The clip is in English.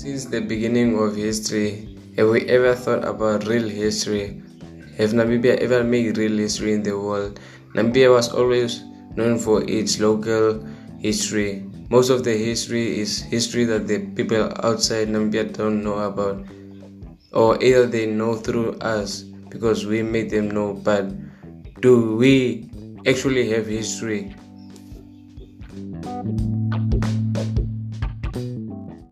Since the beginning of history, have we ever thought about real history? Have Namibia ever made real history in the world? Namibia was always known for its local history. Most of the history is history that the people outside Namibia don't know about, or either they know through us because we made them know. But do we actually have history?